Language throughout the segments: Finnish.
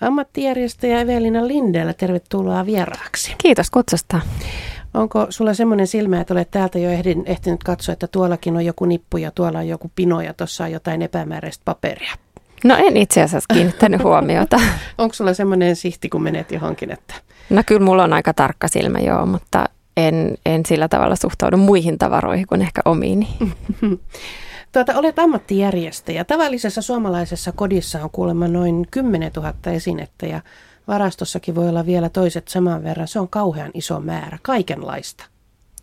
ammattijärjestäjä Evelina Lindellä, tervetuloa vieraaksi. Kiitos kutsusta. Onko sulla semmoinen silmä, että olet täältä jo ehdin, ehtinyt katsoa, että tuollakin on joku nippu ja tuolla on joku pino ja tuossa on jotain epämääräistä paperia? No en itse asiassa kiinnittänyt huomiota. Onko sulla semmoinen sihti, kun menet johonkin? Että... No kyllä mulla on aika tarkka silmä joo, mutta en, en sillä tavalla suhtaudu muihin tavaroihin kuin ehkä omiini. Tuota, olet ammattijärjestäjä. Tavallisessa suomalaisessa kodissa on kuulemma noin 10 000 esinettä ja varastossakin voi olla vielä toiset saman verran. Se on kauhean iso määrä, kaikenlaista.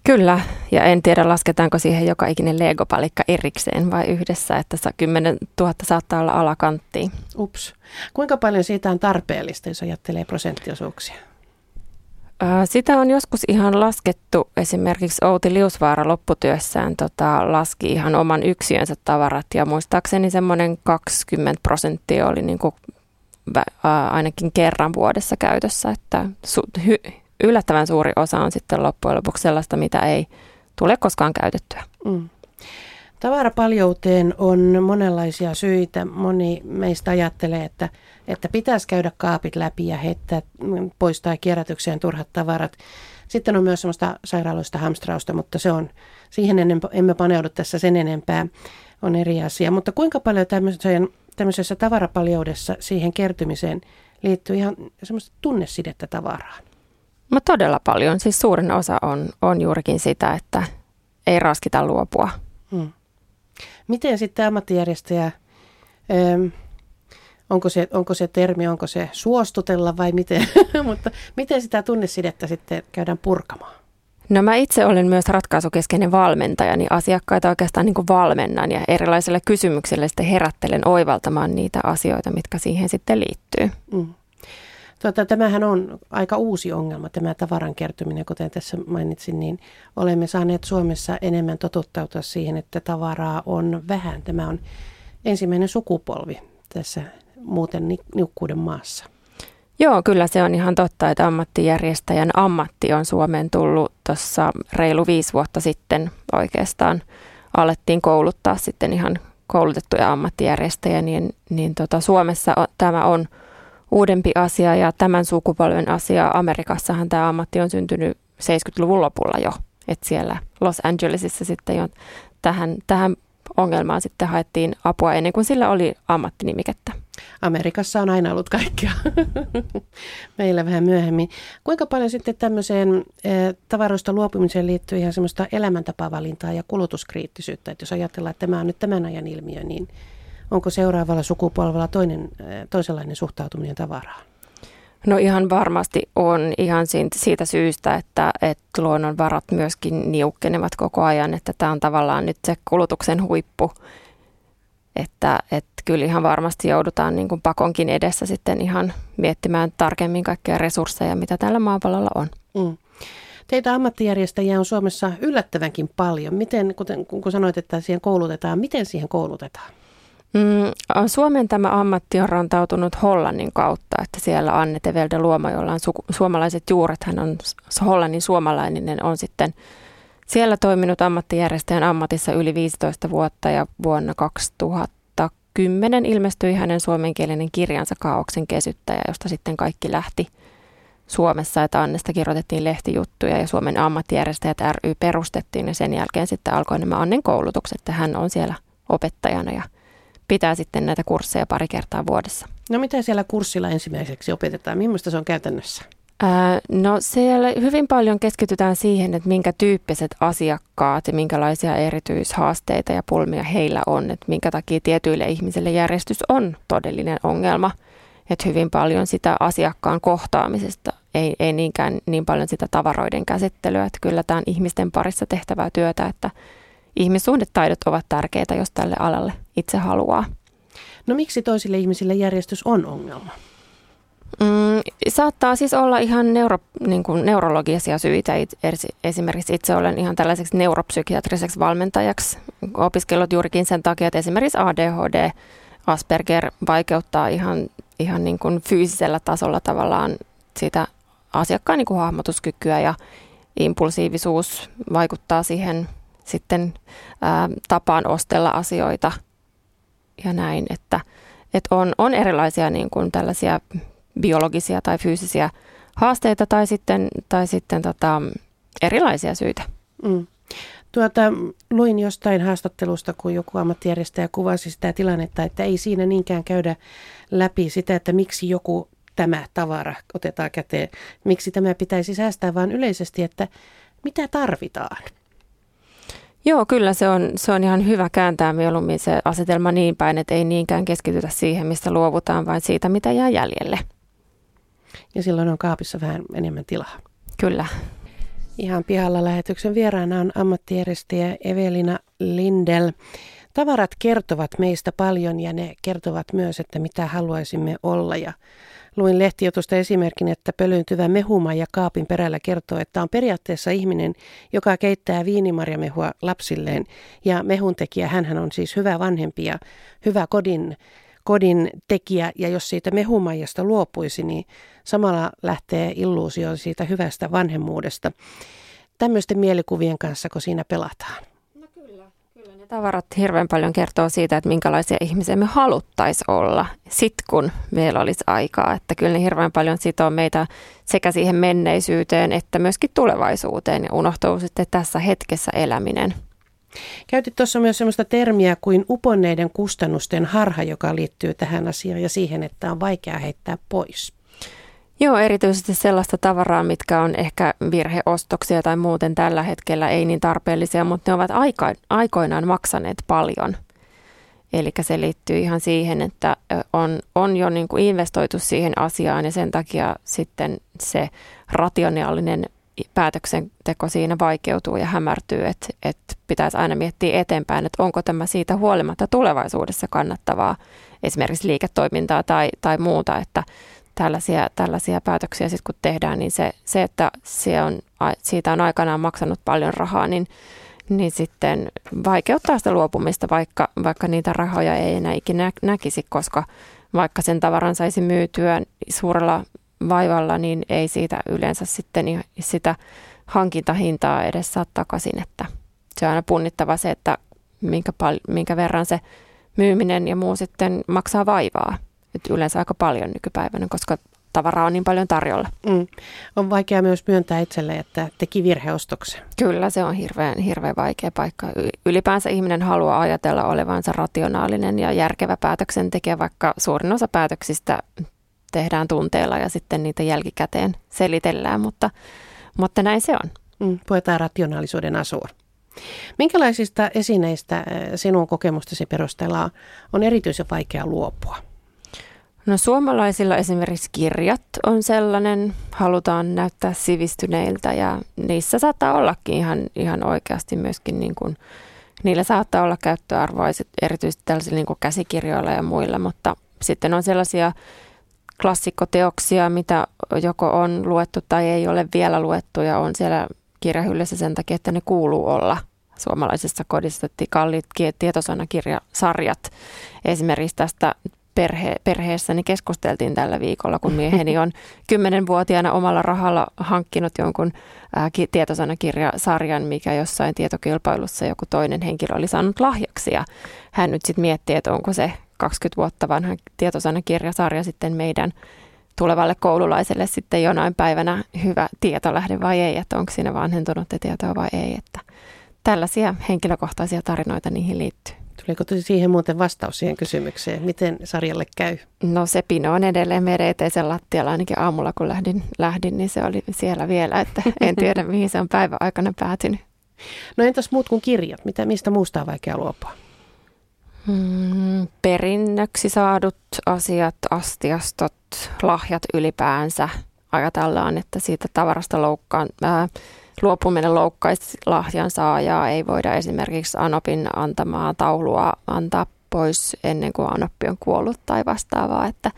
Kyllä, ja en tiedä lasketaanko siihen joka ikinen legopalikka erikseen vai yhdessä, että 10 000 saattaa olla alakanttiin. Ups. Kuinka paljon siitä on tarpeellista, jos ajattelee prosenttiosuuksia? Sitä on joskus ihan laskettu. Esimerkiksi Outi Liusvaara lopputyössään tota, laski ihan oman yksiönsä tavarat ja muistaakseni semmoinen 20 prosenttia oli niin kuin, ainakin kerran vuodessa käytössä, että su- hy- yllättävän suuri osa on sitten loppujen lopuksi sellaista, mitä ei tule koskaan käytettyä. Mm. Tavarapaljouteen on monenlaisia syitä. Moni meistä ajattelee, että, että pitäisi käydä kaapit läpi ja heittää pois tai kierrätykseen turhat tavarat. Sitten on myös sellaista sairaaloista hamstrausta, mutta se on, siihen ennen, emme paneudu tässä sen enempää, on eri asia. Mutta kuinka paljon tämmöiseen, tämmöisessä tavarapaljoudessa siihen kertymiseen liittyy ihan semmoista tunnesidettä tavaraan? No todella paljon. Siis suurin osa on, on juurikin sitä, että ei raskita luopua. Hmm. Miten sitten ammattijärjestäjä, onko, se, onko se termi, onko se suostutella vai miten, mutta miten sitä tunnesidettä sitten käydään purkamaan? No mä itse olen myös ratkaisukeskeinen valmentaja, niin asiakkaita oikeastaan niin kuin valmennan ja erilaisille kysymyksille sitten herättelen oivaltamaan niitä asioita, mitkä siihen sitten liittyy. Mm. Tuota, tämähän on aika uusi ongelma, tämä tavaran kertyminen, kuten tässä mainitsin, niin olemme saaneet Suomessa enemmän totuttautua siihen, että tavaraa on vähän. Tämä on ensimmäinen sukupolvi tässä muuten niukkuuden maassa. Joo, kyllä se on ihan totta, että ammattijärjestäjän ammatti on Suomeen tullut tuossa reilu viisi vuotta sitten oikeastaan. Alettiin kouluttaa sitten ihan koulutettuja ammattijärjestäjiä, niin, niin tota, Suomessa tämä on – uudempi asia ja tämän sukupolven asia. Amerikassahan tämä ammatti on syntynyt 70-luvun lopulla jo, että siellä Los Angelesissa sitten jo tähän, tähän ongelmaan sitten haettiin apua ennen kuin sillä oli ammattinimikettä. Amerikassa on aina ollut kaikkea. Meillä vähän myöhemmin. Kuinka paljon sitten tämmöiseen e, tavaroista luopumiseen liittyy ihan semmoista elämäntapavalintaa ja kulutuskriittisyyttä? Että jos ajatellaan, että tämä on nyt tämän ajan ilmiö, niin onko seuraavalla sukupolvella toinen, toisenlainen suhtautuminen tavaraan? No ihan varmasti on ihan siitä syystä, että, että luonnonvarat myöskin niukkenevat koko ajan, että tämä on tavallaan nyt se kulutuksen huippu, että, että kyllä ihan varmasti joudutaan niin kuin pakonkin edessä sitten ihan miettimään tarkemmin kaikkia resursseja, mitä tällä maapallolla on. Mm. Teitä ammattijärjestäjiä on Suomessa yllättävänkin paljon. Miten, kuten kun sanoit, että siihen koulutetaan, miten siihen koulutetaan? Mm, Suomen tämä ammatti on rantautunut Hollannin kautta, että siellä Anne Tevelde Luoma, jolla on su- suomalaiset juuret, hän on Hollannin suomalainen, on sitten siellä toiminut ammattijärjestäjän ammatissa yli 15 vuotta ja vuonna 2010 ilmestyi hänen suomenkielinen kirjansa Kaauksen kesyttäjä, josta sitten kaikki lähti Suomessa, että Annesta kirjoitettiin lehtijuttuja ja Suomen ammattijärjestäjät ry perustettiin ja sen jälkeen sitten alkoi nämä Annen koulutukset ja hän on siellä opettajana ja pitää sitten näitä kursseja pari kertaa vuodessa. No mitä siellä kurssilla ensimmäiseksi opetetaan? Millaista se on käytännössä? No siellä hyvin paljon keskitytään siihen, että minkä tyyppiset asiakkaat ja minkälaisia erityishaasteita ja pulmia heillä on, että minkä takia tietyille ihmisille järjestys on todellinen ongelma. Että hyvin paljon sitä asiakkaan kohtaamisesta, ei, ei niinkään niin paljon sitä tavaroiden käsittelyä, että kyllä tämä on ihmisten parissa tehtävää työtä, että ihmissuhdetaidot ovat tärkeitä, jos tälle alalle itse haluaa. No miksi toisille ihmisille järjestys on ongelma? Mm, saattaa siis olla ihan neuro, niin kuin neurologisia syitä. Esimerkiksi itse olen ihan tällaiseksi neuropsykiatriseksi valmentajaksi opiskellut juurikin sen takia, että esimerkiksi ADHD, Asperger vaikeuttaa ihan, ihan niin kuin fyysisellä tasolla tavallaan sitä asiakkaan niin kuin hahmotuskykyä ja impulsiivisuus vaikuttaa siihen sitten ää, tapaan ostella asioita ja näin, että, että on, on erilaisia niin kuin tällaisia biologisia tai fyysisiä haasteita tai sitten, tai sitten tota, erilaisia syitä. Mm. Tuota, luin jostain haastattelusta, kun joku ammattijärjestäjä kuvasi sitä tilannetta, että ei siinä niinkään käydä läpi sitä, että miksi joku tämä tavara otetaan käteen, miksi tämä pitäisi säästää, vaan yleisesti, että mitä tarvitaan. Joo, kyllä se on, se on ihan hyvä kääntää mieluummin se asetelma niin päin, että ei niinkään keskitytä siihen, mistä luovutaan, vaan siitä, mitä jää jäljelle. Ja silloin on kaapissa vähän enemmän tilaa. Kyllä. Ihan pihalla lähetyksen vieraana on ammattijärjestäjä Evelina Lindel. Tavarat kertovat meistä paljon ja ne kertovat myös, että mitä haluaisimme olla. Ja luin lehtijutusta esimerkin, että pölyyntyvä mehuma ja kaapin perällä kertoo, että on periaatteessa ihminen, joka keittää viinimarjamehua lapsilleen. Ja mehuntekijä, hän on siis hyvä vanhempi ja hyvä kodin, kodin tekijä. Ja jos siitä mehumajasta luopuisi, niin samalla lähtee illuusio siitä hyvästä vanhemmuudesta. Tämmöisten mielikuvien kanssa, kun siinä pelataan. No kyllä, kyllä ne tavarat hirveän paljon kertoo siitä, että minkälaisia ihmisiä me haluttaisiin olla sit kun meillä olisi aikaa. Että kyllä ne hirveän paljon sitoo meitä sekä siihen menneisyyteen että myöskin tulevaisuuteen ja unohtuu sitten tässä hetkessä eläminen. Käytit tuossa myös sellaista termiä kuin uponneiden kustannusten harha, joka liittyy tähän asiaan ja siihen, että on vaikea heittää pois. Joo, erityisesti sellaista tavaraa, mitkä on ehkä virheostoksia tai muuten tällä hetkellä ei niin tarpeellisia, mutta ne ovat aika, aikoinaan maksaneet paljon. Eli se liittyy ihan siihen, että on, on jo niin kuin investoitu siihen asiaan ja sen takia sitten se rationaalinen päätöksenteko siinä vaikeutuu ja hämärtyy, että, että pitäisi aina miettiä eteenpäin, että onko tämä siitä huolimatta tulevaisuudessa kannattavaa esimerkiksi liiketoimintaa tai, tai muuta, että tällaisia, tällaisia päätöksiä sitten kun tehdään, niin se, se että se on, siitä on aikanaan maksanut paljon rahaa, niin, niin sitten vaikeuttaa sitä luopumista, vaikka, vaikka niitä rahoja ei enää ikinä näkisi, koska vaikka sen tavaran saisi myytyä suurella vaivalla, niin ei siitä yleensä sitten sitä hankintahintaa edes saa takaisin, että se on aina punnittava se, että minkä, pal- minkä verran se myyminen ja muu sitten maksaa vaivaa. Et yleensä aika paljon nykypäivänä, koska tavaraa on niin paljon tarjolla. Mm. On vaikea myös myöntää itselle, että teki virheostoksen. Kyllä, se on hirveän, hirveän vaikea paikka. Ylipäänsä ihminen haluaa ajatella olevansa rationaalinen ja järkevä päätöksentekijä, vaikka suurin osa päätöksistä tehdään tunteella ja sitten niitä jälkikäteen selitellään, mutta, mutta näin se on. Mm, puetaan rationaalisuuden asua. Minkälaisista esineistä sinun kokemustasi perusteella on erityisen vaikea luopua? No suomalaisilla esimerkiksi kirjat on sellainen, halutaan näyttää sivistyneiltä ja niissä saattaa ollakin ihan, ihan oikeasti myöskin niin kuin, niillä saattaa olla käyttöarvoa erityisesti tällaisilla niin kuin käsikirjoilla ja muilla, mutta sitten on sellaisia klassikkoteoksia, mitä joko on luettu tai ei ole vielä luettu ja on siellä kirjahyllyssä sen takia, että ne kuuluu olla suomalaisessa kodissa. Kalliit tietosanakirjasarjat esimerkiksi tästä perhe, perheessäni keskusteltiin tällä viikolla, kun mieheni on kymmenenvuotiaana omalla rahalla hankkinut jonkun ää, ki, tietosanakirjasarjan, mikä jossain tietokilpailussa joku toinen henkilö oli saanut lahjaksi. Ja hän nyt sitten miettii, että onko se 20 vuotta vanha tietosanakirjasarja sitten meidän tulevalle koululaiselle sitten jonain päivänä hyvä tietolähde vai ei, että onko siinä vanhentunutta tietoa vai ei. Että tällaisia henkilökohtaisia tarinoita niihin liittyy. Tuliko siihen muuten vastaus siihen kysymykseen, miten sarjalle käy? No se pino on edelleen meidän eteisen lattialla ainakin aamulla kun lähdin, lähdin, niin se oli siellä vielä, että en tiedä mihin se on päivän aikana päätynyt. No entäs muut kuin kirjat? Mitä, mistä muusta on vaikea luopua? Hmm, perinnöksi saadut asiat, astiastot, lahjat ylipäänsä. Ajatellaan, että siitä tavarasta loukkaan, ää, luopuminen loukkaisi lahjan saajaa. Ei voida esimerkiksi Anopin antamaa taulua antaa pois ennen kuin Anoppi on kuollut tai vastaavaa. Että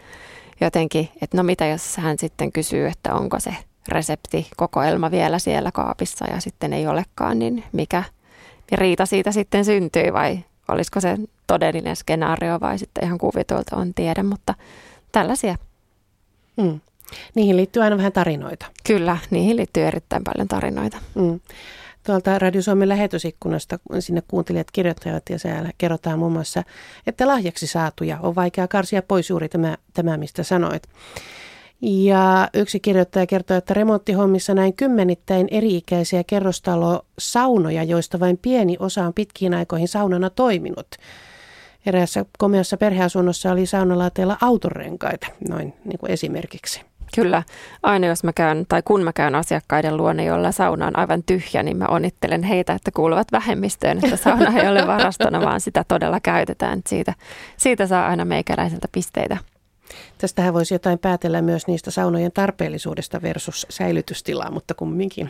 jotenkin, että no mitä jos hän sitten kysyy, että onko se resepti, kokoelma vielä siellä kaapissa ja sitten ei olekaan, niin mikä riita siitä sitten syntyy vai olisiko se todellinen skenaario vai sitten ihan kuviteltu, on tiedä, mutta tällaisia. Mm. Niihin liittyy aina vähän tarinoita. Kyllä, niihin liittyy erittäin paljon tarinoita. Mm. Tuolta Radio Suomen lähetysikkunasta sinne kuuntelijat kirjoittavat ja siellä kerrotaan muun muassa, että lahjaksi saatuja on vaikea karsia pois juuri tämä, tämä mistä sanoit. Ja yksi kirjoittaja kertoo, että remonttihommissa näin kymmenittäin eri-ikäisiä kerrostalo-saunoja, joista vain pieni osa on pitkiin aikoihin saunana toiminut. Eräässä komeassa perheasunnossa oli saunalaateilla autorenkaita, noin niin kuin esimerkiksi. Kyllä. Aina jos mä käyn, tai kun mä käyn asiakkaiden luonne, jolla sauna on aivan tyhjä, niin mä onnittelen heitä, että kuuluvat vähemmistöön, että sauna ei ole varastona, vaan sitä todella käytetään. Siitä, siitä saa aina meikäläiseltä pisteitä. Tästähän voisi jotain päätellä myös niistä saunojen tarpeellisuudesta versus säilytystilaa, mutta kumminkin.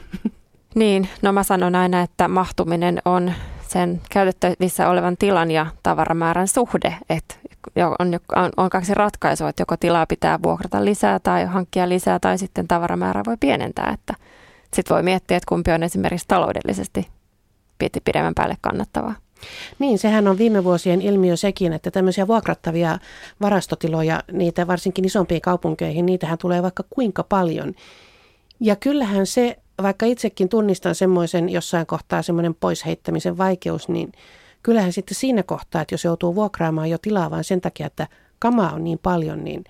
Niin, no mä sanon aina, että mahtuminen on sen käytettävissä olevan tilan ja tavaramäärän suhde, että on, on, on kaksi ratkaisua, että joko tilaa pitää vuokrata lisää tai hankkia lisää tai sitten tavaramäärä voi pienentää, että sitten voi miettiä, että kumpi on esimerkiksi taloudellisesti pidemmän päälle kannattavaa. Niin, sehän on viime vuosien ilmiö sekin, että tämmöisiä vuokrattavia varastotiloja, niitä varsinkin isompiin kaupunkeihin, niitähän tulee vaikka kuinka paljon. Ja kyllähän se, vaikka itsekin tunnistan semmoisen jossain kohtaa semmoinen poisheittämisen vaikeus, niin kyllähän sitten siinä kohtaa, että jos joutuu vuokraamaan jo tilaa vain sen takia, että kamaa on niin paljon, niin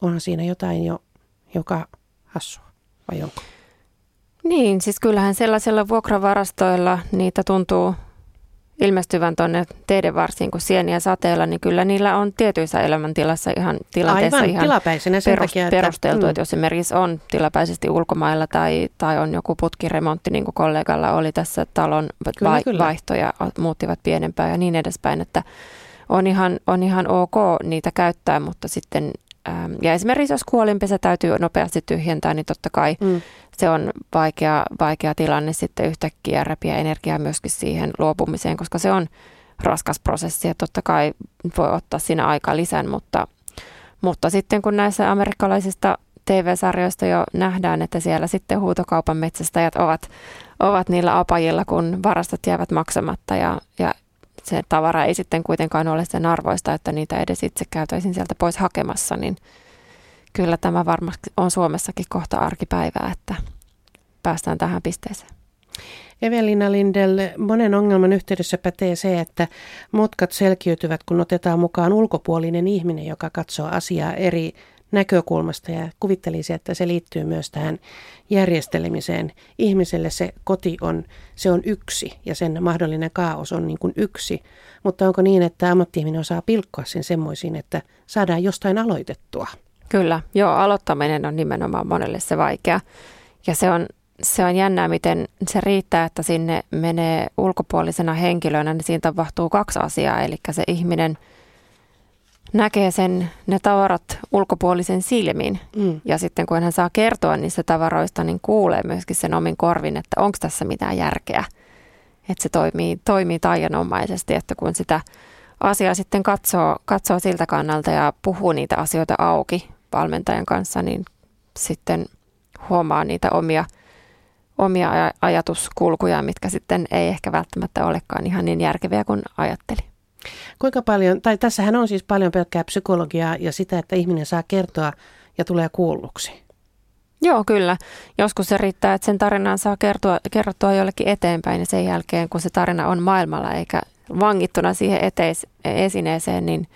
onhan siinä jotain jo, joka hassua, vai onko? Niin, siis kyllähän sellaisilla vuokravarastoilla niitä tuntuu ilmestyvän tuonne teidän varsiin kuin sieniä sateella, niin kyllä niillä on tietyissä elämäntilassa ihan tilanteessa Aivan, ihan tilapäisenä sen perus, takia, että, perusteltu, mm. että jos esimerkiksi on tilapäisesti ulkomailla tai, tai on joku putkiremontti, niin kuin kollegalla oli tässä talon kyllä, vai, kyllä. vaihto ja muuttivat pienempään ja niin edespäin, että on ihan, on ihan ok niitä käyttää, mutta sitten ja esimerkiksi jos kuolinpesä täytyy nopeasti tyhjentää, niin totta kai mm. se on vaikea, vaikea tilanne sitten yhtäkkiä repiä energiaa myöskin siihen luopumiseen, koska se on raskas prosessi ja totta kai voi ottaa siinä aika lisän, mutta, mutta sitten kun näissä amerikkalaisista TV-sarjoista jo nähdään, että siellä sitten huutokaupan metsästäjät ovat, ovat niillä apajilla, kun varastot jäävät maksamatta ja, ja se tavara ei sitten kuitenkaan ole sen arvoista, että niitä edes itse käytäisiin sieltä pois hakemassa, niin kyllä tämä varmasti on Suomessakin kohta arkipäivää, että päästään tähän pisteeseen. Evelina Lindell, monen ongelman yhteydessä pätee se, että mutkat selkiytyvät, kun otetaan mukaan ulkopuolinen ihminen, joka katsoo asiaa eri näkökulmasta ja kuvittelisi, että se liittyy myös tähän järjestelemiseen. Ihmiselle se koti on, se on yksi ja sen mahdollinen kaos on niin kuin yksi. Mutta onko niin, että ammattiihminen osaa pilkkoa sen semmoisiin, että saadaan jostain aloitettua? Kyllä, joo, aloittaminen on nimenomaan monelle se vaikea. Ja se on, se on jännää, miten se riittää, että sinne menee ulkopuolisena henkilönä, niin siinä tapahtuu kaksi asiaa. Eli se ihminen näkee sen, ne tavarat ulkopuolisen silmin. Mm. Ja sitten kun hän saa kertoa niistä tavaroista, niin kuulee myöskin sen omin korvin, että onko tässä mitään järkeä. Että se toimii, toimii taianomaisesti, että kun sitä asiaa sitten katsoo, katsoo siltä kannalta ja puhuu niitä asioita auki, valmentajan kanssa, niin sitten huomaa niitä omia, omia ajatuskulkuja, mitkä sitten ei ehkä välttämättä olekaan ihan niin järkeviä kuin ajatteli. Kuinka paljon, tai tässähän on siis paljon pelkkää psykologiaa ja sitä, että ihminen saa kertoa ja tulee kuulluksi. Joo, kyllä. Joskus se riittää, että sen tarinan saa kertoa, kertoa jollekin eteenpäin ja sen jälkeen, kun se tarina on maailmalla eikä vangittuna siihen eteis, esineeseen, niin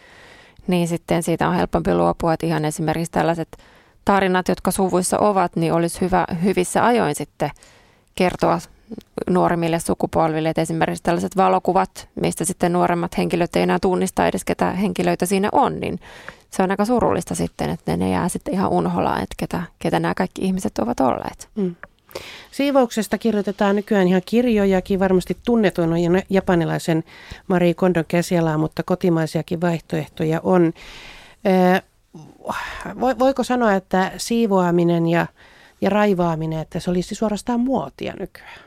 niin sitten siitä on helpompi luopua, että ihan esimerkiksi tällaiset tarinat, jotka suvuissa ovat, niin olisi hyvä hyvissä ajoin sitten kertoa nuoremmille sukupolville, että esimerkiksi tällaiset valokuvat, mistä sitten nuoremmat henkilöt ei enää tunnista edes ketä henkilöitä siinä on, niin se on aika surullista sitten, että ne jää sitten ihan unholaan, että ketä, ketä nämä kaikki ihmiset ovat olleet. Mm. Siivouksesta kirjoitetaan nykyään ihan kirjojakin, varmasti tunnetuin on japanilaisen Marie Kondon käsialaa, mutta kotimaisiakin vaihtoehtoja on. Voiko sanoa, että siivoaminen ja, ja raivaaminen, että se olisi suorastaan muotia nykyään?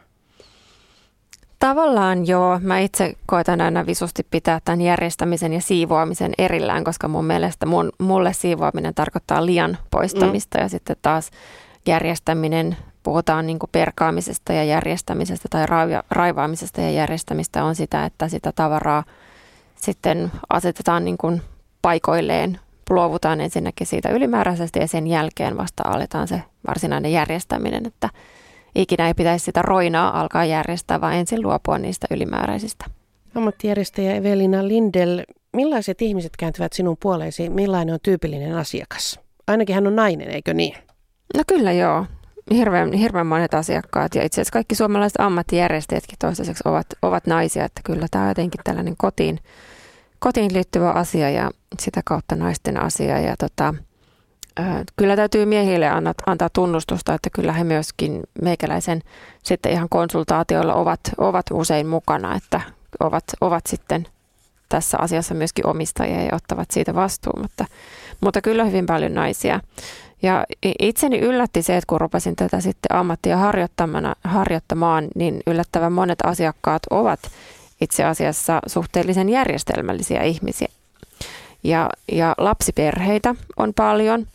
Tavallaan joo. Mä itse koitan aina visusti pitää tämän järjestämisen ja siivoamisen erillään, koska mun mielestä mun, mulle siivoaminen tarkoittaa liian poistamista mm. ja sitten taas järjestäminen puhutaan niin kuin perkaamisesta ja järjestämisestä tai raivaamisesta ja järjestämistä on sitä, että sitä tavaraa sitten asetetaan niin kuin paikoilleen, luovutaan ensinnäkin siitä ylimääräisesti ja sen jälkeen vasta aletaan se varsinainen järjestäminen, että ikinä ei pitäisi sitä roinaa alkaa järjestää, vaan ensin luopua niistä ylimääräisistä. Ammattijärjestäjä Evelina Lindell, millaiset ihmiset kääntyvät sinun puoleesi? Millainen on tyypillinen asiakas? Ainakin hän on nainen, eikö niin? No kyllä joo. Hirveän, hirveän monet asiakkaat ja itse asiassa kaikki suomalaiset ammattijärjestäjätkin toistaiseksi ovat, ovat naisia, että kyllä tämä on jotenkin tällainen kotiin, kotiin liittyvä asia ja sitä kautta naisten asia ja tota, kyllä täytyy miehille antaa tunnustusta, että kyllä he myöskin meikäläisen sitten ihan konsultaatioilla ovat, ovat usein mukana, että ovat, ovat sitten tässä asiassa myöskin omistajia ja ottavat siitä vastuun, mutta, mutta kyllä hyvin paljon naisia. Ja itseni yllätti se, että kun rupesin tätä sitten ammattia harjoittamaan, niin yllättävän monet asiakkaat ovat itse asiassa suhteellisen järjestelmällisiä ihmisiä. Ja, ja lapsiperheitä on paljon –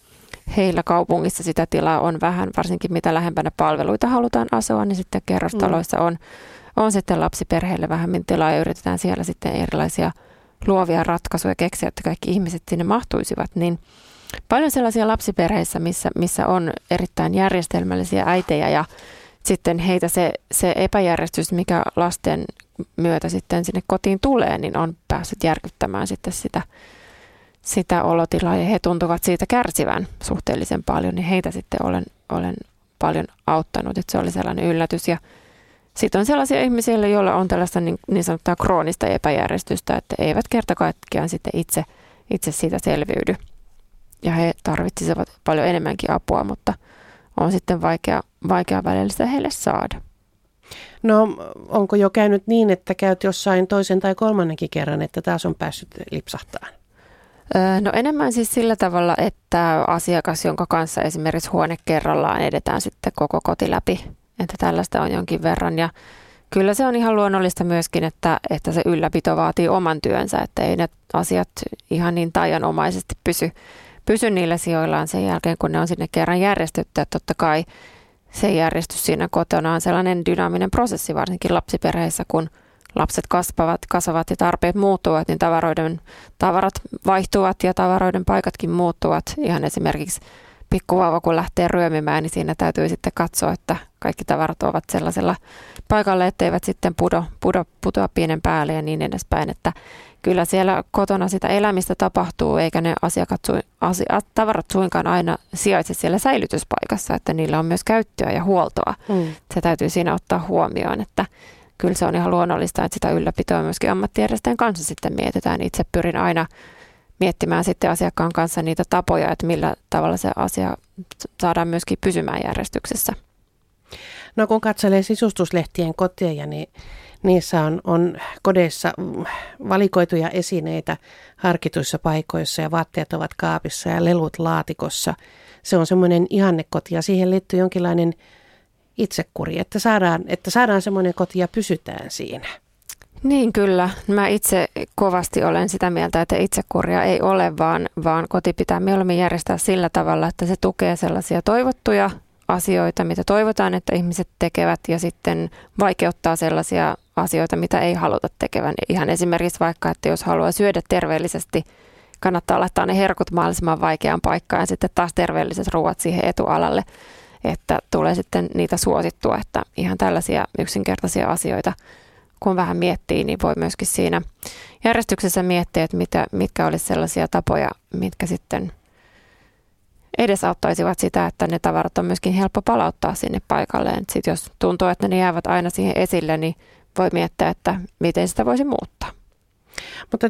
heillä kaupungissa sitä tilaa on vähän, varsinkin mitä lähempänä palveluita halutaan asua, niin sitten kerrostaloissa on, on sitten lapsiperheille vähemmän tilaa ja yritetään siellä sitten erilaisia luovia ratkaisuja keksiä, että kaikki ihmiset sinne mahtuisivat, niin paljon sellaisia lapsiperheissä, missä, missä on erittäin järjestelmällisiä äitejä ja sitten heitä se, se epäjärjestys, mikä lasten myötä sitten sinne kotiin tulee, niin on päässyt järkyttämään sitten sitä sitä olotilaa ja he tuntuvat siitä kärsivän suhteellisen paljon, niin heitä sitten olen, olen paljon auttanut, että se oli sellainen yllätys. Ja sitten on sellaisia ihmisiä, joilla on tällaista niin, niin sanottua kroonista epäjärjestystä, että eivät kerta kaikkiaan sitten itse, itse siitä selviydy. Ja he tarvitsisivat paljon enemmänkin apua, mutta on sitten vaikea, vaikea välillä sitä heille saada. No onko jo käynyt niin, että käyt jossain toisen tai kolmannenkin kerran, että taas on päässyt lipsahtaan? No enemmän siis sillä tavalla, että asiakas, jonka kanssa esimerkiksi huone kerrallaan edetään sitten koko koti läpi, että tällaista on jonkin verran ja kyllä se on ihan luonnollista myöskin, että, että se ylläpito vaatii oman työnsä, että ei ne asiat ihan niin tajanomaisesti pysy, pysy niillä sijoillaan sen jälkeen, kun ne on sinne kerran järjestetty. Että totta kai se järjestys siinä kotona on sellainen dynaaminen prosessi, varsinkin lapsiperheissä, kun – lapset kasvavat, kasvavat ja tarpeet muuttuvat, niin tavaroiden, tavarat vaihtuvat ja tavaroiden paikatkin muuttuvat. Ihan esimerkiksi pikkuvauva, kun lähtee ryömimään, niin siinä täytyy sitten katsoa, että kaikki tavarat ovat sellaisella paikalla, etteivät sitten pudo, pudo, putoa pienen päälle ja niin edespäin. Että kyllä siellä kotona sitä elämistä tapahtuu, eikä ne asiakat, asiat, tavarat suinkaan aina sijaitse siellä säilytyspaikassa, että niillä on myös käyttöä ja huoltoa. Mm. Se täytyy siinä ottaa huomioon, että kyllä se on ihan luonnollista, että sitä ylläpitoa myöskin ammattijärjestäjän kanssa sitten mietitään. Itse pyrin aina miettimään sitten asiakkaan kanssa niitä tapoja, että millä tavalla se asia saadaan myöskin pysymään järjestyksessä. No kun katselee sisustuslehtien koteja, niin niissä on, on kodeissa valikoituja esineitä harkituissa paikoissa ja vaatteet ovat kaapissa ja lelut laatikossa. Se on semmoinen ihannekoti ja siihen liittyy jonkinlainen itsekuri, että saadaan, että saadaan semmoinen koti ja pysytään siinä. Niin kyllä. Mä itse kovasti olen sitä mieltä, että itsekuria ei ole, vaan, vaan koti pitää mieluummin järjestää sillä tavalla, että se tukee sellaisia toivottuja asioita, mitä toivotaan, että ihmiset tekevät ja sitten vaikeuttaa sellaisia asioita, mitä ei haluta tekevän. Ihan esimerkiksi vaikka, että jos haluaa syödä terveellisesti, kannattaa laittaa ne herkut mahdollisimman vaikeaan paikkaan ja sitten taas terveelliset ruoat siihen etualalle että tulee sitten niitä suosittua, että ihan tällaisia yksinkertaisia asioita, kun vähän miettii, niin voi myöskin siinä järjestyksessä miettiä, että mitä, mitkä olisi sellaisia tapoja, mitkä sitten edesauttaisivat sitä, että ne tavarat on myöskin helppo palauttaa sinne paikalleen. Sitten jos tuntuu, että ne jäävät aina siihen esille, niin voi miettiä, että miten sitä voisi muuttaa. Mutta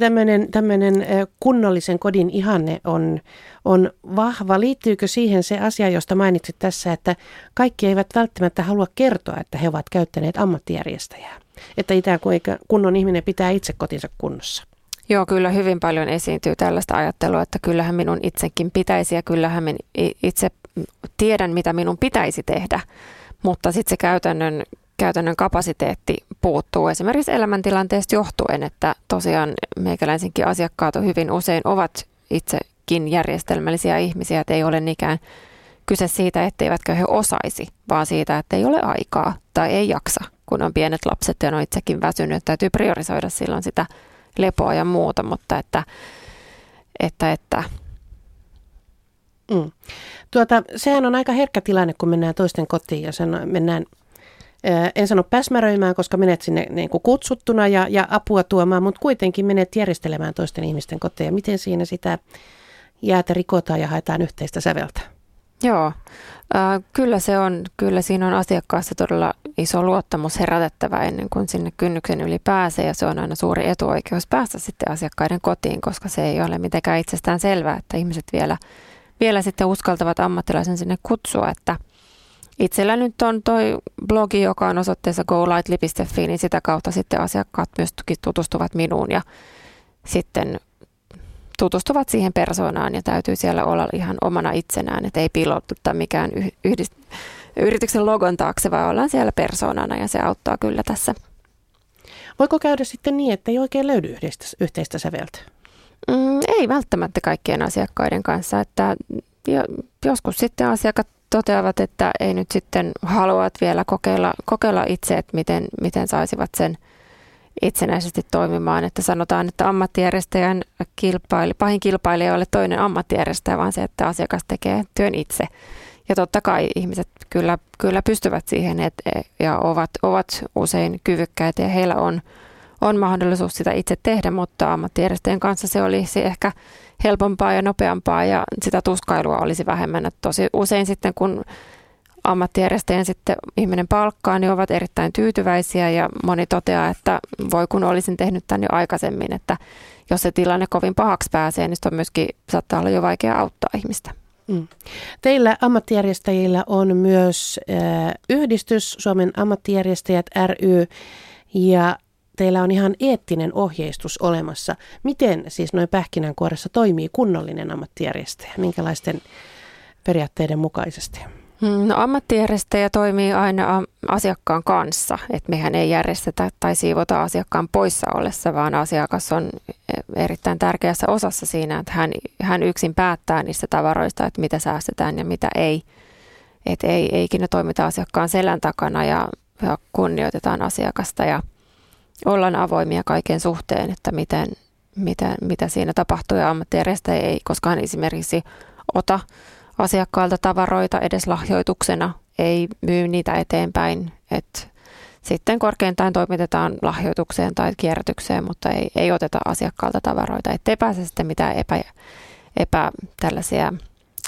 tämmöinen, kunnollisen kodin ihanne on, on vahva. Liittyykö siihen se asia, josta mainitsit tässä, että kaikki eivät välttämättä halua kertoa, että he ovat käyttäneet ammattijärjestäjää? Että ikään kuin kunnon ihminen pitää itse kotinsa kunnossa. Joo, kyllä hyvin paljon esiintyy tällaista ajattelua, että kyllähän minun itsekin pitäisi ja kyllähän minä itse tiedän, mitä minun pitäisi tehdä. Mutta sitten se käytännön käytännön kapasiteetti puuttuu esimerkiksi elämäntilanteesta johtuen, että tosiaan meikäläisenkin asiakkaat hyvin usein ovat itsekin järjestelmällisiä ihmisiä, että ei ole nikään kyse siitä, etteivätkö he osaisi, vaan siitä, että ei ole aikaa tai ei jaksa, kun on pienet lapset ja on itsekin väsynyt. Täytyy priorisoida silloin sitä lepoa ja muuta, mutta että, että, että Mm. Tuota, sehän on aika herkkä tilanne, kun mennään toisten kotiin ja sen mennään en sano päsmäröimään, koska menet sinne niin kuin kutsuttuna ja, ja apua tuomaan, mutta kuitenkin menet järjestelemään toisten ihmisten koteja. Miten siinä sitä jäätä rikotaan ja haetaan yhteistä säveltä. Joo, äh, kyllä se on, kyllä siinä on asiakkaassa todella iso luottamus herätettävä ennen kuin sinne kynnyksen yli pääsee ja se on aina suuri etuoikeus päästä sitten asiakkaiden kotiin, koska se ei ole mitenkään itsestään selvää, että ihmiset vielä, vielä sitten uskaltavat ammattilaisen sinne kutsua, että Itsellä nyt on toi blogi, joka on osoitteessa golightly.fi, niin sitä kautta sitten asiakkaat myös tutustuvat minuun ja sitten tutustuvat siihen persoonaan ja täytyy siellä olla ihan omana itsenään, että ei pilotutta mikään yhdist- yrityksen logon taakse, vaan ollaan siellä persoonana ja se auttaa kyllä tässä. Voiko käydä sitten niin, että ei oikein löydy yhteistä, yhteistä säveltä? Mm, ei välttämättä kaikkien asiakkaiden kanssa, että joskus sitten asiakkaat toteavat, että ei nyt sitten haluat vielä kokeilla, kokeilla itse, että miten, miten saisivat sen itsenäisesti toimimaan. Että sanotaan, että ammattijärjestäjän kilpaili, pahin kilpailija ei ole toinen ammattijärjestäjä, vaan se, että asiakas tekee työn itse. Ja totta kai ihmiset kyllä, kyllä pystyvät siihen et, ja ovat, ovat usein kyvykkäitä ja heillä on, on mahdollisuus sitä itse tehdä, mutta ammattijärjestäjän kanssa se olisi ehkä helpompaa ja nopeampaa ja sitä tuskailua olisi vähemmän. Että tosi usein sitten kun ammattijärjestäjän sitten ihminen palkkaa, niin ovat erittäin tyytyväisiä ja moni toteaa, että voi kun olisin tehnyt tämän jo aikaisemmin, että jos se tilanne kovin pahaksi pääsee, niin on myöskin saattaa olla jo vaikea auttaa ihmistä. Mm. Teillä ammattijärjestäjillä on myös äh, yhdistys Suomen ammattijärjestäjät ry ja teillä on ihan eettinen ohjeistus olemassa. Miten siis noin pähkinänkuoressa toimii kunnollinen ammattijärjestäjä? Minkälaisten periaatteiden mukaisesti? Hmm, no, ammattijärjestäjä toimii aina asiakkaan kanssa, että mehän ei järjestetä tai siivota asiakkaan poissa ollessa, vaan asiakas on erittäin tärkeässä osassa siinä, että hän, hän yksin päättää niistä tavaroista, että mitä säästetään ja mitä ei. Että ei, ei ikinä toimita asiakkaan selän takana ja, ja kunnioitetaan asiakasta ja ollaan avoimia kaiken suhteen, että miten, mitä, mitä siinä tapahtuu ja ammattijärjestäjä ei koskaan esimerkiksi ota asiakkailta tavaroita edes lahjoituksena, ei myy niitä eteenpäin. Et sitten korkeintaan toimitetaan lahjoitukseen tai kierrätykseen, mutta ei, ei oteta asiakkaalta tavaroita, ettei pääse sitten mitään epä, epä tällaisia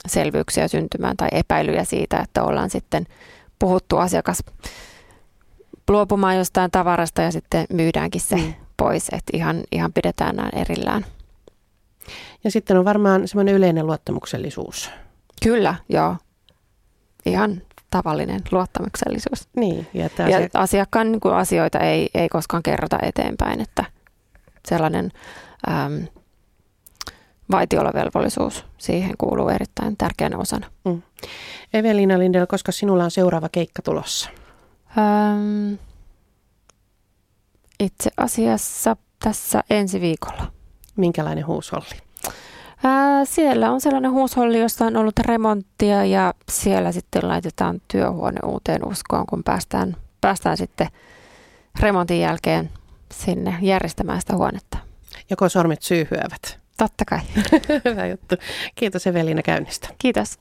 selvyyksiä syntymään tai epäilyjä siitä, että ollaan sitten puhuttu asiakas luopumaan jostain tavarasta ja sitten myydäänkin se mm. pois, että ihan, ihan pidetään nämä erillään. Ja sitten on varmaan semmoinen yleinen luottamuksellisuus. Kyllä, joo. Ihan tavallinen luottamuksellisuus. Niin, ja, asia... ja asiakkaan niin kuin asioita ei, ei koskaan kerrota eteenpäin, että sellainen äm, vaitiolovelvollisuus siihen kuuluu erittäin tärkeänä osana. Mm. Evelina Lindel, koska sinulla on seuraava keikka tulossa? Äm, itse asiassa tässä ensi viikolla. Minkälainen huusholli? Ää, siellä on sellainen huusholli, jossa on ollut remonttia ja siellä sitten laitetaan työhuone uuteen uskoon, kun päästään, päästään sitten remontin jälkeen sinne järjestämään sitä huonetta. Joko sormet syyhyävät? Totta kai. Hyvä juttu. Kiitos Evelina käynnistä. Kiitos.